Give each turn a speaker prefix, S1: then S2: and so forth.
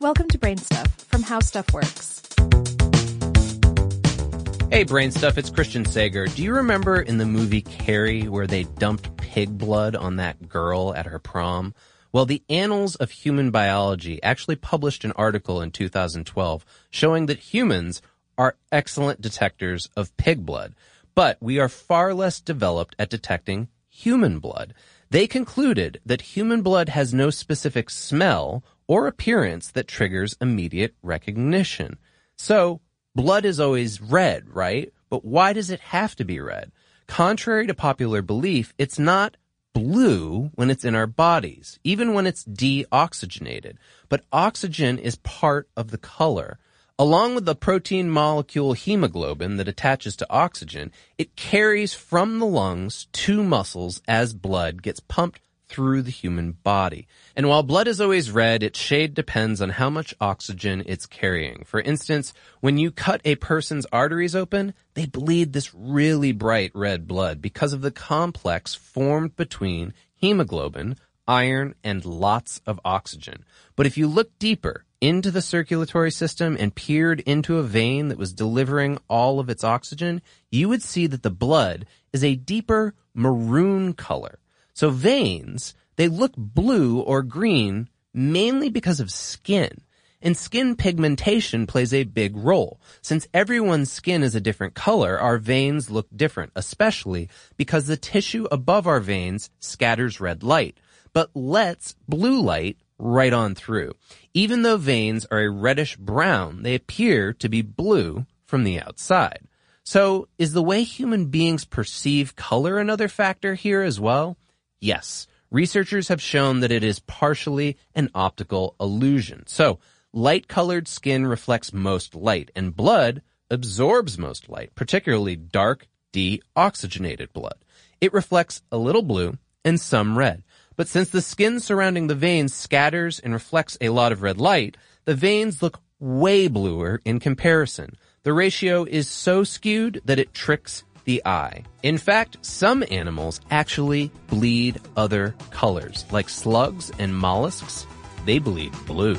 S1: Welcome to Brain Stuff from How Stuff Works.
S2: Hey, Brain Stuff, it's Christian Sager. Do you remember in the movie Carrie where they dumped pig blood on that girl at her prom? Well, the Annals of Human Biology actually published an article in 2012 showing that humans are excellent detectors of pig blood, but we are far less developed at detecting human blood. They concluded that human blood has no specific smell or appearance that triggers immediate recognition. So, blood is always red, right? But why does it have to be red? Contrary to popular belief, it's not blue when it's in our bodies, even when it's deoxygenated. But oxygen is part of the color. Along with the protein molecule hemoglobin that attaches to oxygen, it carries from the lungs to muscles as blood gets pumped through the human body. And while blood is always red, its shade depends on how much oxygen it's carrying. For instance, when you cut a person's arteries open, they bleed this really bright red blood because of the complex formed between hemoglobin, iron, and lots of oxygen. But if you look deeper into the circulatory system and peered into a vein that was delivering all of its oxygen, you would see that the blood is a deeper maroon color. So veins, they look blue or green mainly because of skin. And skin pigmentation plays a big role. Since everyone's skin is a different color, our veins look different, especially because the tissue above our veins scatters red light, but lets blue light right on through. Even though veins are a reddish brown, they appear to be blue from the outside. So is the way human beings perceive color another factor here as well? Yes, researchers have shown that it is partially an optical illusion. So, light-colored skin reflects most light, and blood absorbs most light, particularly dark, deoxygenated blood. It reflects a little blue and some red. But since the skin surrounding the veins scatters and reflects a lot of red light, the veins look way bluer in comparison. The ratio is so skewed that it tricks the eye. In fact, some animals actually bleed other colors, like slugs and mollusks. They bleed blue.